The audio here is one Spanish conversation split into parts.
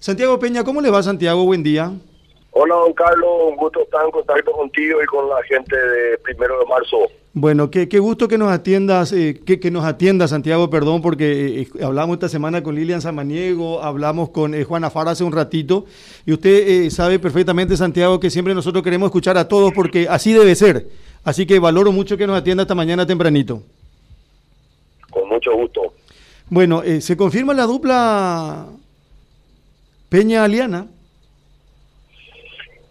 Santiago Peña, ¿cómo le va Santiago? Buen día. Hola, don Carlos, un gusto estar en contacto contigo y con la gente de primero de marzo. Bueno, qué, qué gusto que nos atiendas, eh, que, que, nos atienda Santiago, perdón, porque eh, hablamos esta semana con Lilian Samaniego, hablamos con eh, Juana Fara hace un ratito, y usted sabe perfectamente, Santiago, que siempre nosotros queremos escuchar a todos porque así debe ser. Así que valoro mucho que nos atienda esta mañana tempranito. Con mucho gusto. Bueno, ¿se confirma la dupla Peña-Aliana?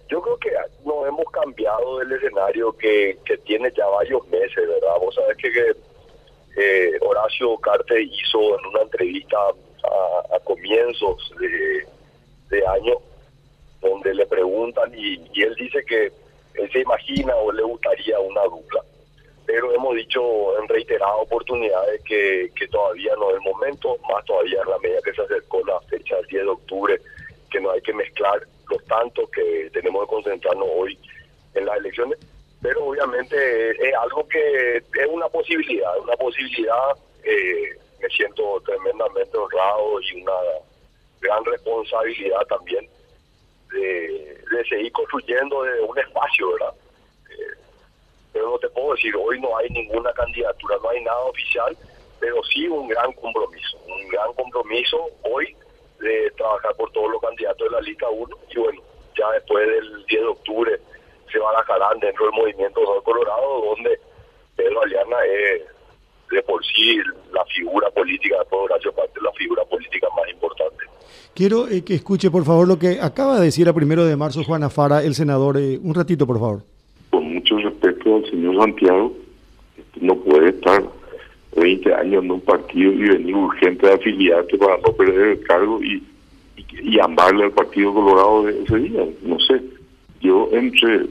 Yo creo que nos hemos cambiado del escenario que, que tiene ya varios meses, ¿verdad? Vos sabés que, que eh, Horacio Carte hizo en una entrevista a, a comienzos de, de, año, donde le preguntan y, y, él dice que él se imagina o le gustaría una dupla. Pero hemos dicho en reiteradas oportunidades que, que todavía no es el momento, más todavía en la medida que se acercó la fecha del 10 de octubre, que no hay que mezclar los tantos que tenemos que concentrarnos hoy en las elecciones, pero obviamente es algo que es una posibilidad, una posibilidad, eh, me siento tremendamente honrado y una gran responsabilidad también de, de seguir construyendo de un espacio, ¿verdad? Pero no te puedo decir, hoy no hay ninguna candidatura, no hay nada oficial, pero sí un gran compromiso, un gran compromiso hoy de trabajar por todos los candidatos de la lista 1 y bueno, ya después del 10 de octubre se jalar dentro del movimiento Sol Colorado donde Pedro Aliana es de por sí la figura política de todo Horacio Parte, la figura política más importante. Quiero eh, que escuche por favor lo que acaba de decir a primero de marzo Juana Fara, el senador, eh, un ratito por favor. Al señor Santiago, no puede estar 20 años en un partido y venir urgente de afiliarte para no perder el cargo y, y, amarle al Partido Colorado de ese día. No sé, yo entre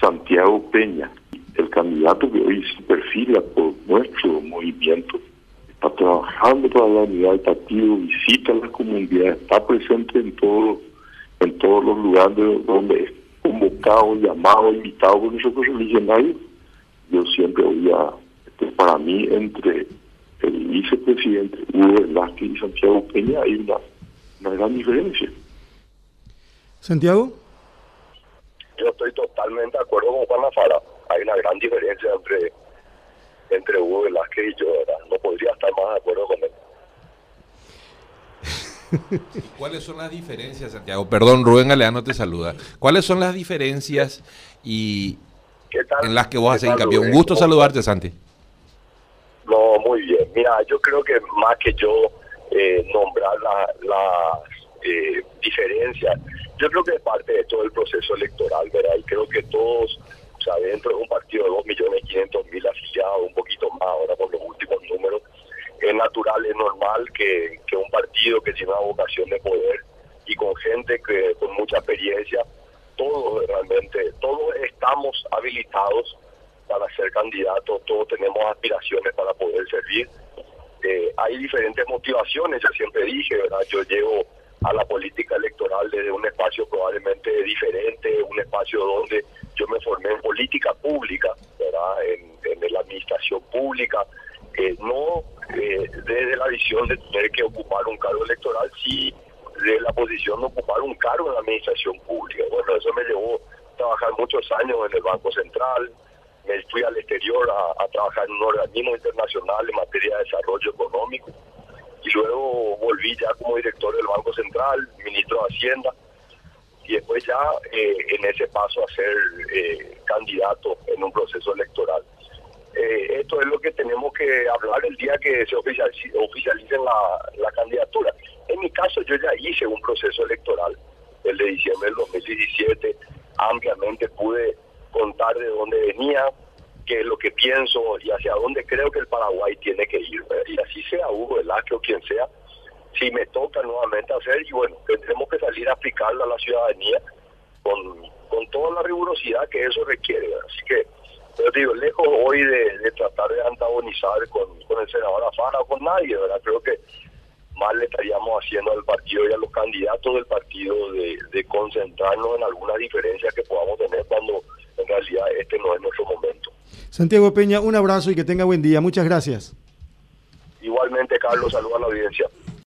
Santiago Peña, el candidato que hoy se perfila por nuestro movimiento, está trabajando para la unidad del partido, visita la comunidad, está presente en todos en todos los lugares donde es convocado, llamado, invitado por nosotros religionarios. Yo siempre voy a para mí entre el vicepresidente Hugo Velázquez y Santiago Peña hay una, una gran diferencia. Santiago. Yo estoy totalmente de acuerdo con Juan Fara. Hay una gran diferencia entre entre Hugo Velázquez y yo, ¿verdad? No podría estar más de acuerdo con él. ¿Cuáles son las diferencias, Santiago? Perdón, Rubén Galeano te saluda. ¿Cuáles son las diferencias y en las que vos haces hincapié? Un gusto saludarte, Santi. No, muy bien. Mira, yo creo que más que yo eh, nombrar las la, eh, diferencias, yo creo que es parte de todo el proceso electoral, ¿verdad? Y creo que todos, o sea, dentro de un partido de 2.500.000 afiliados, un poquito más ahora por los últimos números, es natural, es normal que, que un partido que tiene una vocación de poder y con gente que con mucha experiencia, todos realmente, todos estamos habilitados para ser candidatos, todos tenemos aspiraciones para poder servir. Eh, hay diferentes motivaciones, yo siempre dije, ¿verdad? Yo llevo a la política electoral desde un espacio probablemente diferente, un espacio donde yo me formé en política pública, ¿verdad? En, en la administración pública, eh, no eh, desde la visión de tener que ocupar un cargo electoral, sí de la posición de ocupar un cargo en la administración pública. Bueno, eso me llevó a trabajar muchos años en el Banco Central, me fui al exterior a, trabajar en un organismo internacional en materia de desarrollo económico y luego volví ya como director del Banco Central, ministro de Hacienda y después ya eh, en ese paso a ser eh, candidato en un proceso electoral. Eh, esto es lo que tenemos que hablar el día que se oficialice, oficialicen la, la candidatura. En mi caso yo ya hice un proceso electoral, el de diciembre del 2017, ampliamente pude contar de dónde venía, qué es lo que pienso y hacia dónde creo que el Paraguay tiene que ir. Y así sea Hugo Velázquez o quien sea, si me toca nuevamente hacer, y bueno, tendremos que salir a aplicarlo a la ciudadanía con, con toda la rigurosidad que eso requiere. Así que, yo digo, lejos hoy de, de tratar de antagonizar con, con el senador Afara o con nadie, ¿verdad? Creo que más le estaríamos haciendo al partido y a los candidatos del partido de, de concentrarnos en algunas diferencias que podamos tener cuando en realidad este no es nuestro momento. Santiago Peña, un abrazo y que tenga buen día. Muchas gracias. Igualmente, Carlos, saludos a la audiencia.